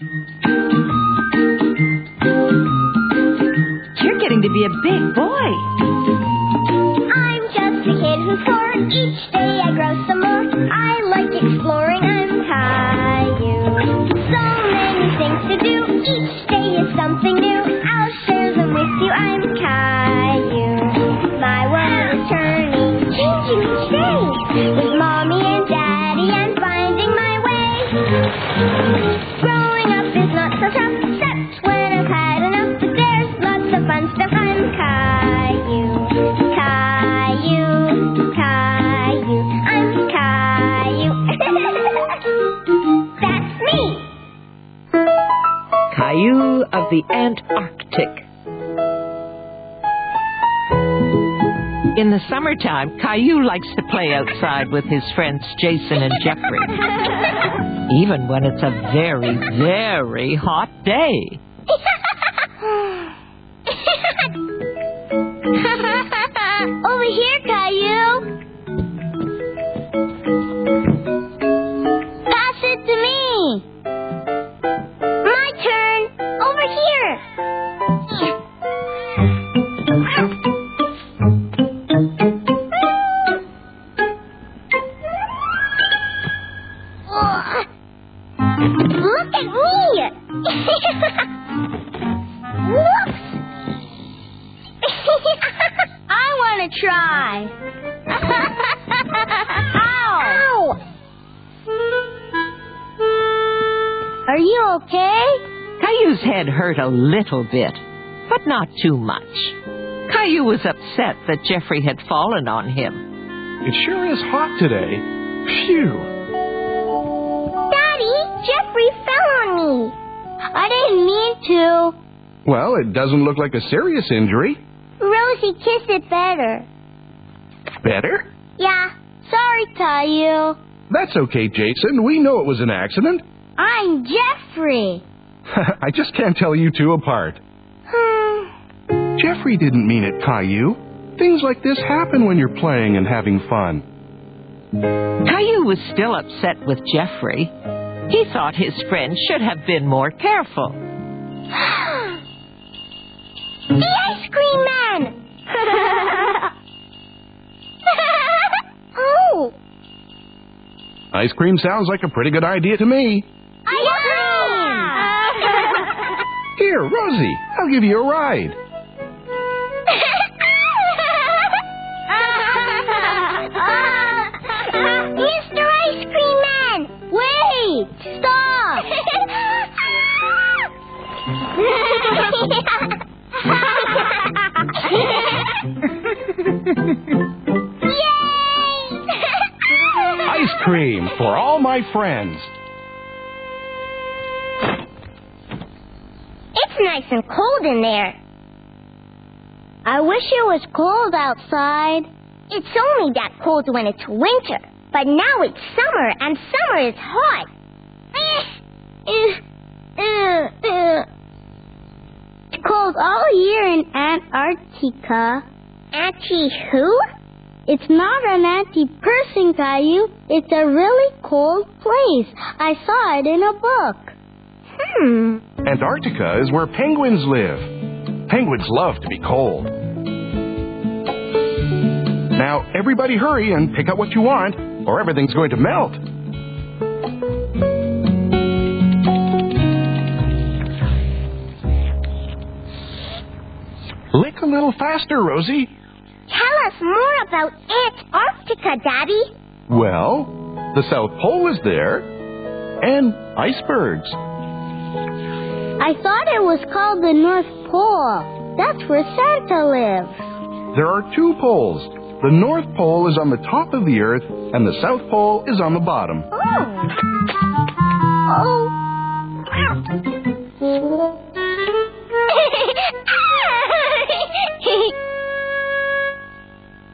You're getting to be a big boy. I'm just a kid who's four. Each day I grow some more. Caillou of the Antarctic. In the summertime, Caillou likes to play outside with his friends Jason and Jeffrey, even when it's a very, very hot day. Look at me. Whoops. I want to try. Ow! Are you okay? Caillou's head hurt a little bit, but not too much. Caillou was upset that Jeffrey had fallen on him. It sure is hot today. Phew. Daddy, Jeffrey fell on me. I didn't mean to. Well, it doesn't look like a serious injury. Rosie kissed it better. Better? Yeah. Sorry, Caillou. That's okay, Jason. We know it was an accident. I'm Jeffrey. I just can't tell you two apart. Hmm. Jeffrey didn't mean it, Caillou. Things like this happen when you're playing and having fun. Caillou was still upset with Jeffrey. He thought his friend should have been more careful. the ice cream man! oh! Ice cream sounds like a pretty good idea to me. Ice cream. Here, Rosie, I'll give you a ride. Ice cream for all my friends. It's nice and cold in there. I wish it was cold outside. It's only that cold when it's winter, but now it's summer and summer is hot. Eh, eh, eh, It's cold all year in Antarctica. Auntie who? It's not an anti-person, Caillou. It's a really cold place. I saw it in a book. Hmm. Antarctica is where penguins live. Penguins love to be cold. Now, everybody hurry and pick up what you want, or everything's going to melt. A little faster, Rosie. Tell us more about Antarctica, Daddy. Well, the South Pole is there, and icebergs. I thought it was called the North Pole. That's where Santa lives. There are two poles. The North Pole is on the top of the Earth, and the South Pole is on the bottom. Oh. Oh.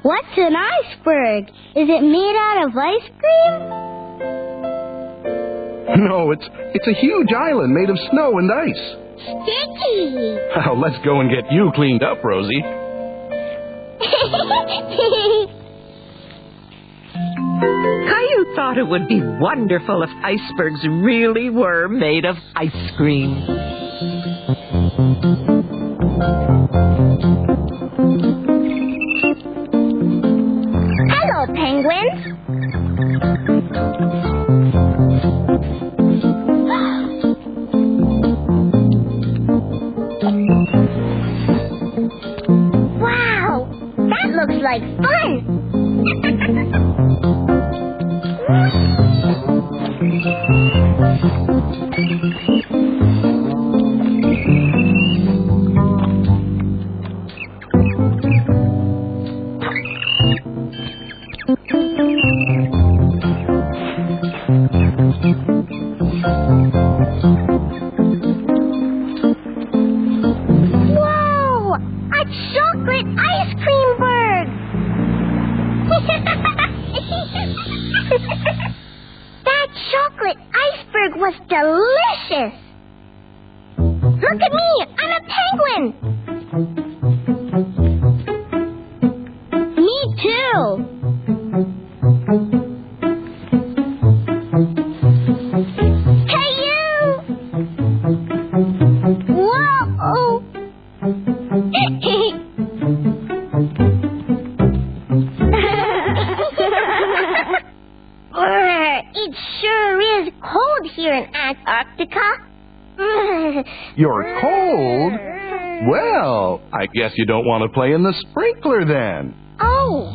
What's an iceberg? Is it made out of ice cream? No, it's it's a huge island made of snow and ice. Sticky. Now, let's go and get you cleaned up, Rosie. Caillou thought it would be wonderful if icebergs really were made of ice cream. Penguins. Iceberg was delicious! Look at me! I'm a penguin! Me too! Guess you don't want to play in the sprinkler then. Oh.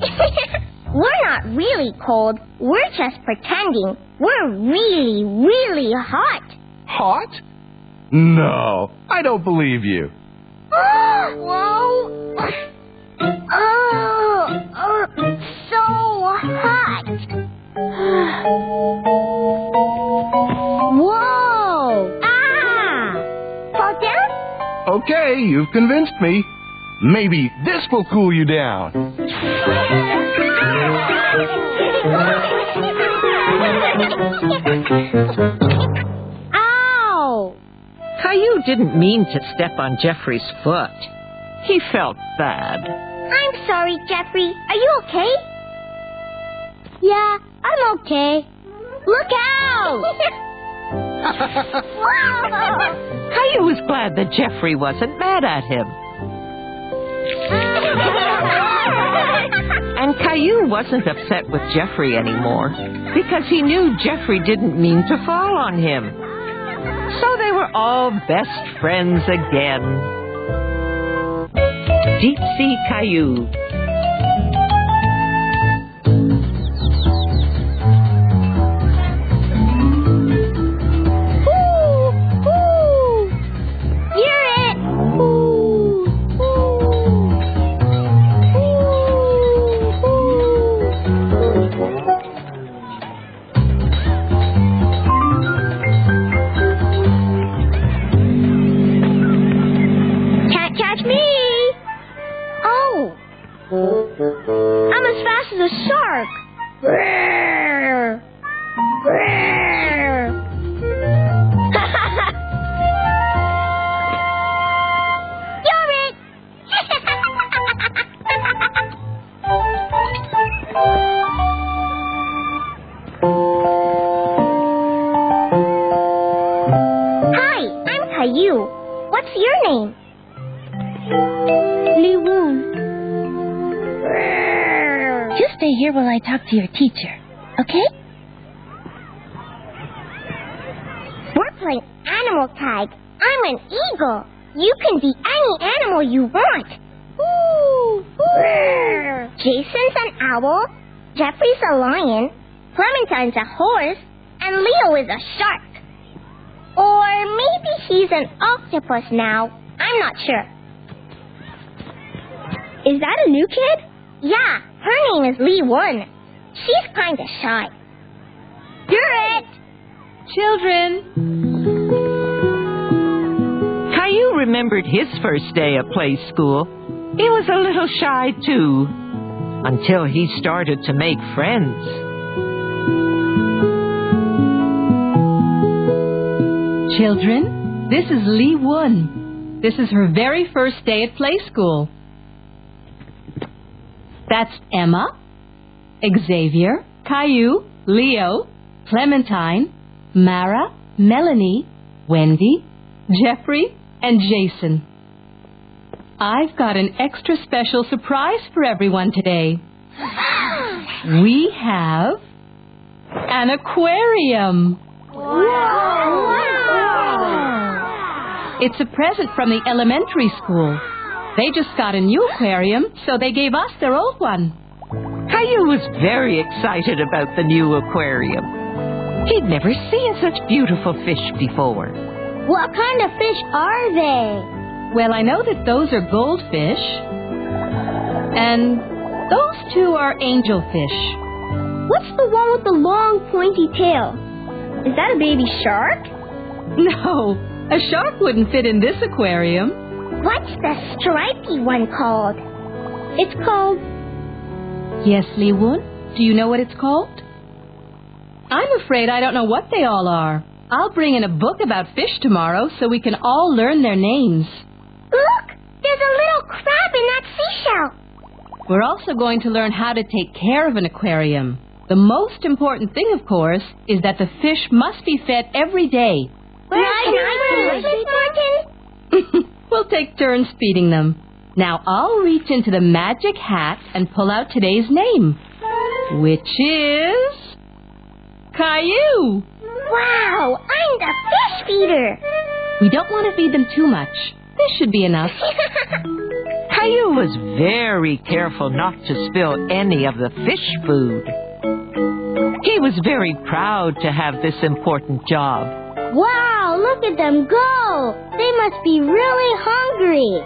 We're not really cold. We're just pretending. We're really, really hot. Hot? No, I don't believe you. Whoa. Oh, oh, so hot. Okay, you've convinced me. Maybe this will cool you down. Ow! Caillou didn't mean to step on Jeffrey's foot. He felt bad. I'm sorry, Jeffrey. Are you okay? Yeah, I'm okay. Look out! Caillou was glad that Jeffrey wasn't mad at him. And Caillou wasn't upset with Jeffrey anymore because he knew Jeffrey didn't mean to fall on him. So they were all best friends again. Deep Sea Caillou. Stay here while I talk to your teacher, okay? We're playing animal tag. I'm an eagle. You can be any animal you want. Ooh, ooh. Jason's an owl. Jeffrey's a lion. Clementine's a horse. And Leo is a shark. Or maybe he's an octopus now. I'm not sure. Is that a new kid? Yeah, her name is Lee One. She's kind of shy. You're it. Children, Caillou remembered his first day at play school. He was a little shy too, until he started to make friends. children, this is Lee Won. This is her very first day at play school. That's Emma, Xavier, Caillou, Leo, Clementine, Mara, Melanie, Wendy, Jeffrey, and Jason. I've got an extra special surprise for everyone today. We have an aquarium. Wow! It's a present from the elementary school. They just got a new aquarium, so they gave us their old one. Caillou was very excited about the new aquarium. He'd never seen such beautiful fish before. What kind of fish are they? Well, I know that those are goldfish, and those two are angelfish. What's the one with the long pointy tail? Is that a baby shark? No, a shark wouldn't fit in this aquarium. What's the stripy one called? It's called. Yes, Lee Woon? Do you know what it's called? I'm afraid I don't know what they all are. I'll bring in a book about fish tomorrow so we can all learn their names. Look! There's a little crab in that seashell. We're also going to learn how to take care of an aquarium. The most important thing, of course, is that the fish must be fed every day. Right, Martin? we'll take turns feeding them. Now I'll reach into the magic hat and pull out today's name, which is Caillou. Wow, I'm the fish feeder. We don't want to feed them too much. This should be enough. Caillou was very careful not to spill any of the fish food. He was very proud to have this important job. Wow, look at them go. They must be really hungry.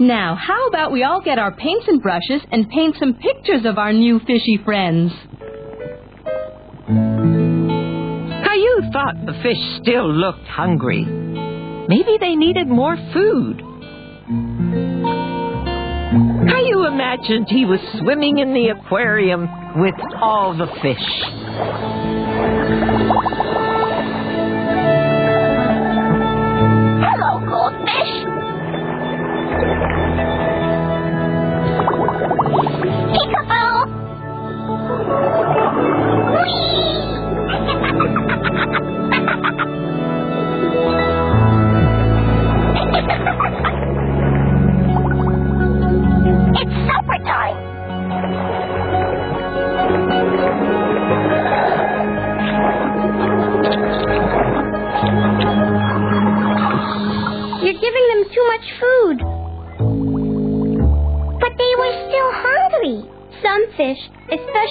Now, how about we all get our paints and brushes and paint some pictures of our new fishy friends? Caillou thought the fish still looked hungry. Maybe they needed more food. Caillou imagined he was swimming in the aquarium with all the fish.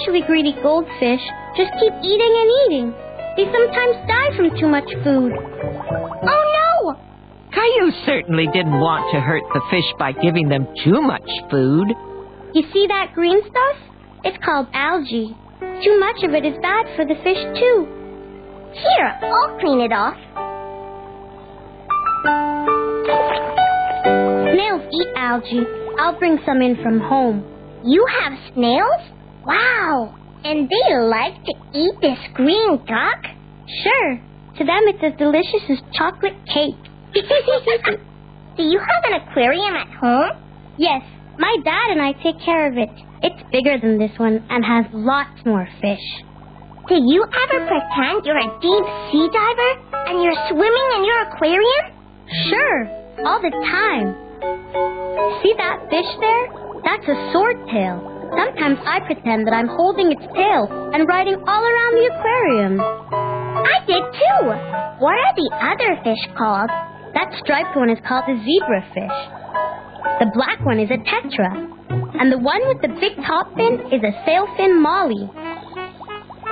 Especially greedy goldfish, just keep eating and eating. They sometimes die from too much food. Oh no! Caillou certainly didn't want to hurt the fish by giving them too much food. You see that green stuff? It's called algae. Too much of it is bad for the fish, too. Here, I'll clean it off. Snails eat algae. I'll bring some in from home. You have snails? Wow! And they like to eat this green duck? Sure. To them, it's as delicious as chocolate cake. Do you have an aquarium at home? Yes. My dad and I take care of it. It's bigger than this one and has lots more fish. Do you ever pretend you're a deep sea diver and you're swimming in your aquarium? Sure, all the time. See that fish there? That's a swordtail. Sometimes I pretend that I'm holding its tail and riding all around the aquarium. I did too. What are the other fish called? That striped one is called a zebra fish. The black one is a tetra. And the one with the big top fin is a sailfin molly.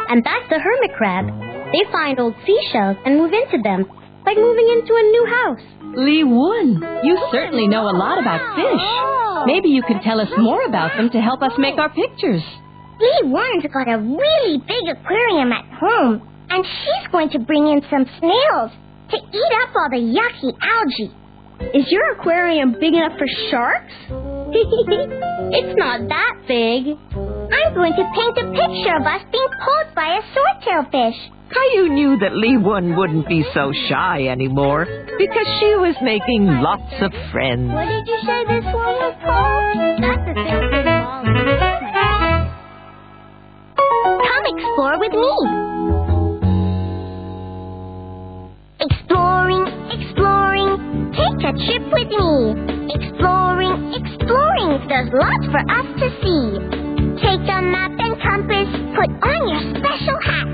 And that's a hermit crab. They find old seashells and move into them, like moving into a new house. Lee Woon, you certainly know a lot about fish. Oh. Maybe you could tell us more about them to help us make our pictures. Lee Warren's got a really big aquarium at home, and she's going to bring in some snails to eat up all the yucky algae. Is your aquarium big enough for sharks? it's not that big. I'm going to paint a picture of us being pulled by a swordtail fish. Caillou knew that Lee Wun wouldn't be so shy anymore because she was making lots of friends. What did you say this one was called? That's a molly. Come explore with me. Exploring, exploring, take a trip with me. Exploring, exploring, there's lots for us to see. Take a map and compass, put on your special hat.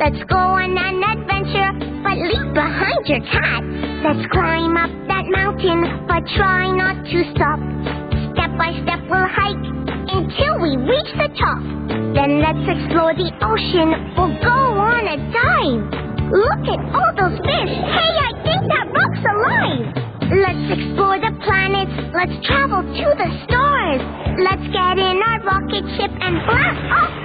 Let's go on an adventure, but leave behind your cat. Let's climb up that mountain, but try not to stop. Step by step we'll hike until we reach the top. Then let's explore the ocean, we'll go on a dive. Look at all those fish. Hey, I think that rock's alive. Let's explore the planets. Let's travel to the stars. Let's get in our rocket ship and blast off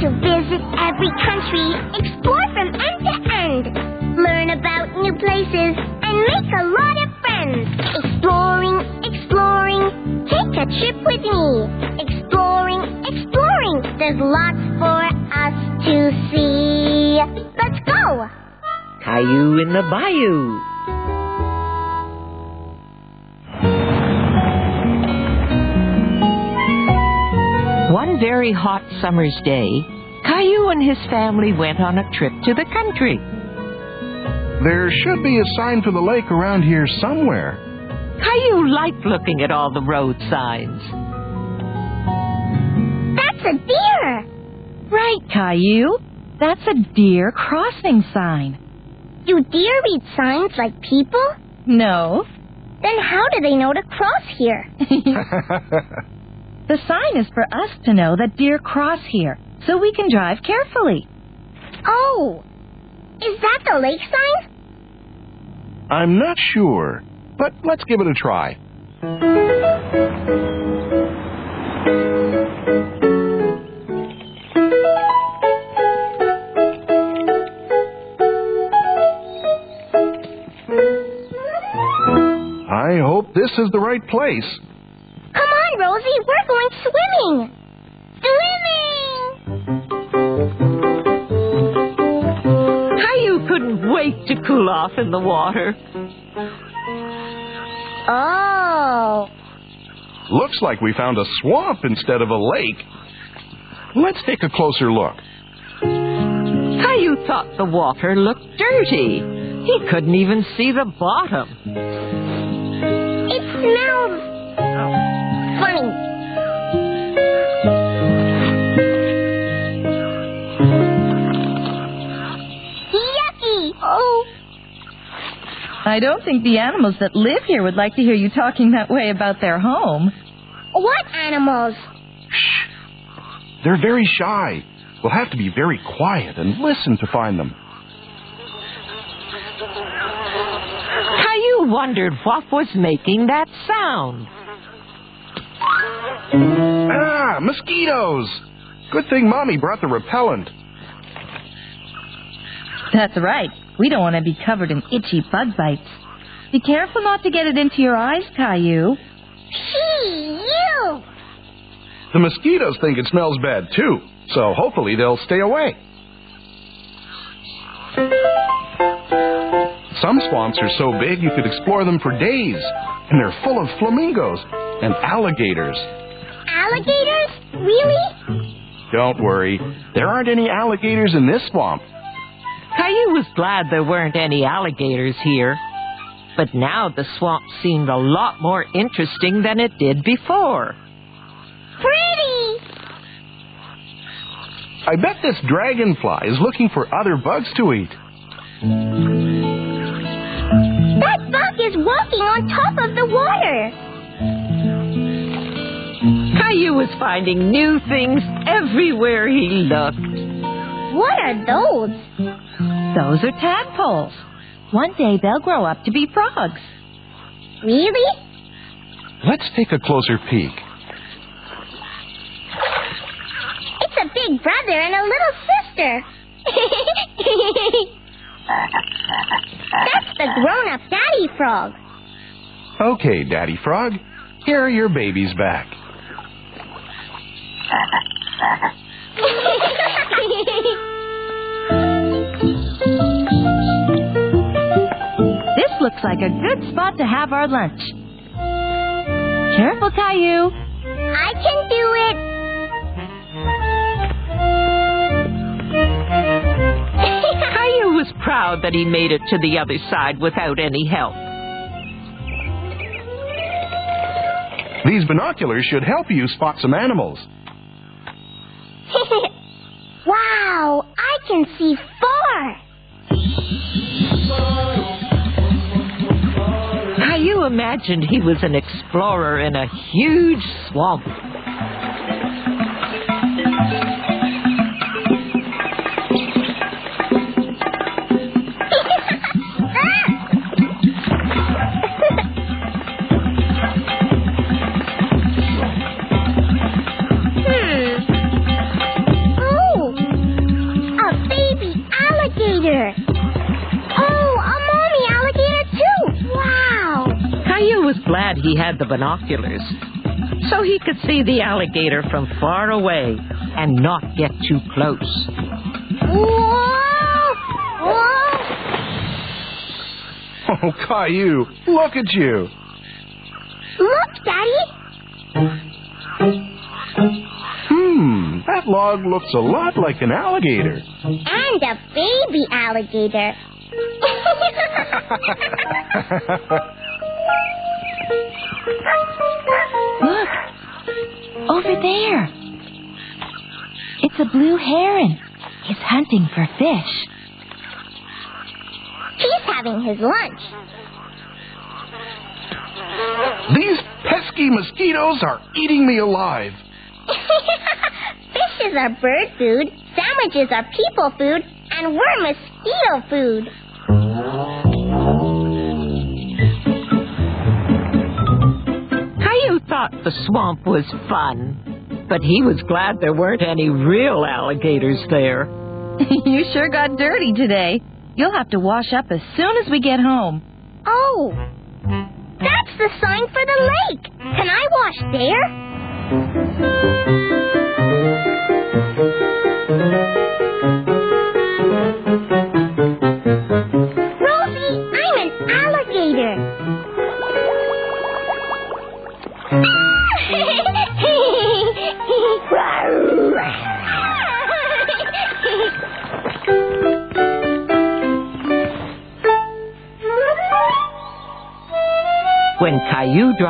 to visit every country, explore from end to end, learn about new places, and make a lot of friends. Exploring, exploring, take a trip with me. Exploring, exploring, there's lots for us to see. Let's go! Caillou in the bayou. One very hot summer's day, Caillou and his family went on a trip to the country. There should be a sign for the lake around here somewhere. Caillou liked looking at all the road signs. That's a deer! Right, Caillou. That's a deer crossing sign. Do deer read signs like people? No. Then how do they know to cross here? The sign is for us to know that deer cross here, so we can drive carefully. Oh, is that the lake sign? I'm not sure, but let's give it a try. I hope this is the right place. Come on, Rosie, we're going swimming. Swimming! Caillou couldn't wait to cool off in the water. Oh, Looks like we found a swamp instead of a lake. Let's take a closer look. Caillou thought the water looked dirty. He couldn't even see the bottom. it smells funny. Yucky! Oh, I don't think the animals that live here would like to hear you talking that way about their home. what animals? Shh. They're very shy. We'll have to be very quiet and listen to find them. Caillou wondered what was making that sound. Ah, mosquitoes! Good thing Mommy brought the repellent. That's right. We don't want to be covered in itchy bug bites. Be careful not to get it into your eyes, Caillou. Gee, you! The mosquitoes think it smells bad too, so hopefully they'll stay away. Some swamps are so big you could explore them for days, and they're full of flamingos and alligators. Alligators? Really? Don't worry, there aren't any alligators in this swamp. Caillou was glad there weren't any alligators here. But now the swamp seemed a lot more interesting than it did before. Pretty! I bet this dragonfly is looking for other bugs to eat. That bug is walking on top of the water. Caillou was finding new things everywhere he looked. What are those? Those are tadpoles. One day they'll grow up to be frogs. Really? Let's take a closer peek. It's a big brother and a little sister. That's the grown up daddy frog. Okay, Daddy Frog, here are your babies back. this looks like a good spot to have our lunch. Careful, Caillou. I can do it. Caillou was proud that he made it to the other side without any help. These binoculars should help you spot some animals wow, I can see far. Caillou imagined he was an explorer in a huge swamp. He had the binoculars, so he could see the alligator from far away and not get too close. Whoa! Whoa! Oh, Caillou, look at you. Look, Daddy. Hmm, that log looks a lot like an alligator. And a baby alligator. Look, over there. It's a blue heron. He's hunting for fish. He's having his lunch. These pesky mosquitoes are eating me alive. Fishes are bird food, sandwiches are people food, and we're mosquito food. Thought the swamp was fun, but he was glad there weren't any real alligators there. you sure got dirty today. You'll have to wash up as soon as we get home. Oh, that's the sign for the lake. Can I wash there?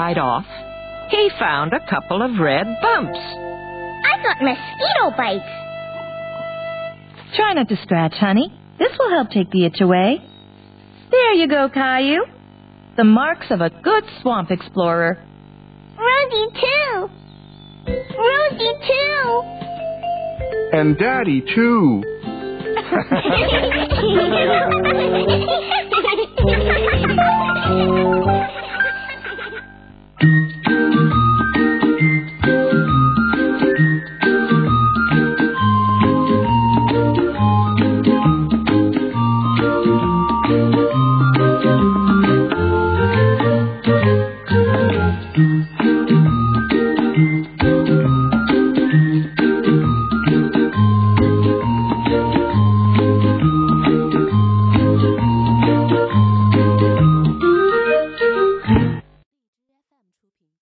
Caillou off, he found a couple of red bumps. I got mosquito bites. Try not to scratch, honey. This will help take the itch away. There you go, Caillou. The marks of a good swamp explorer. Rosie too. Rosie too. And Daddy, too.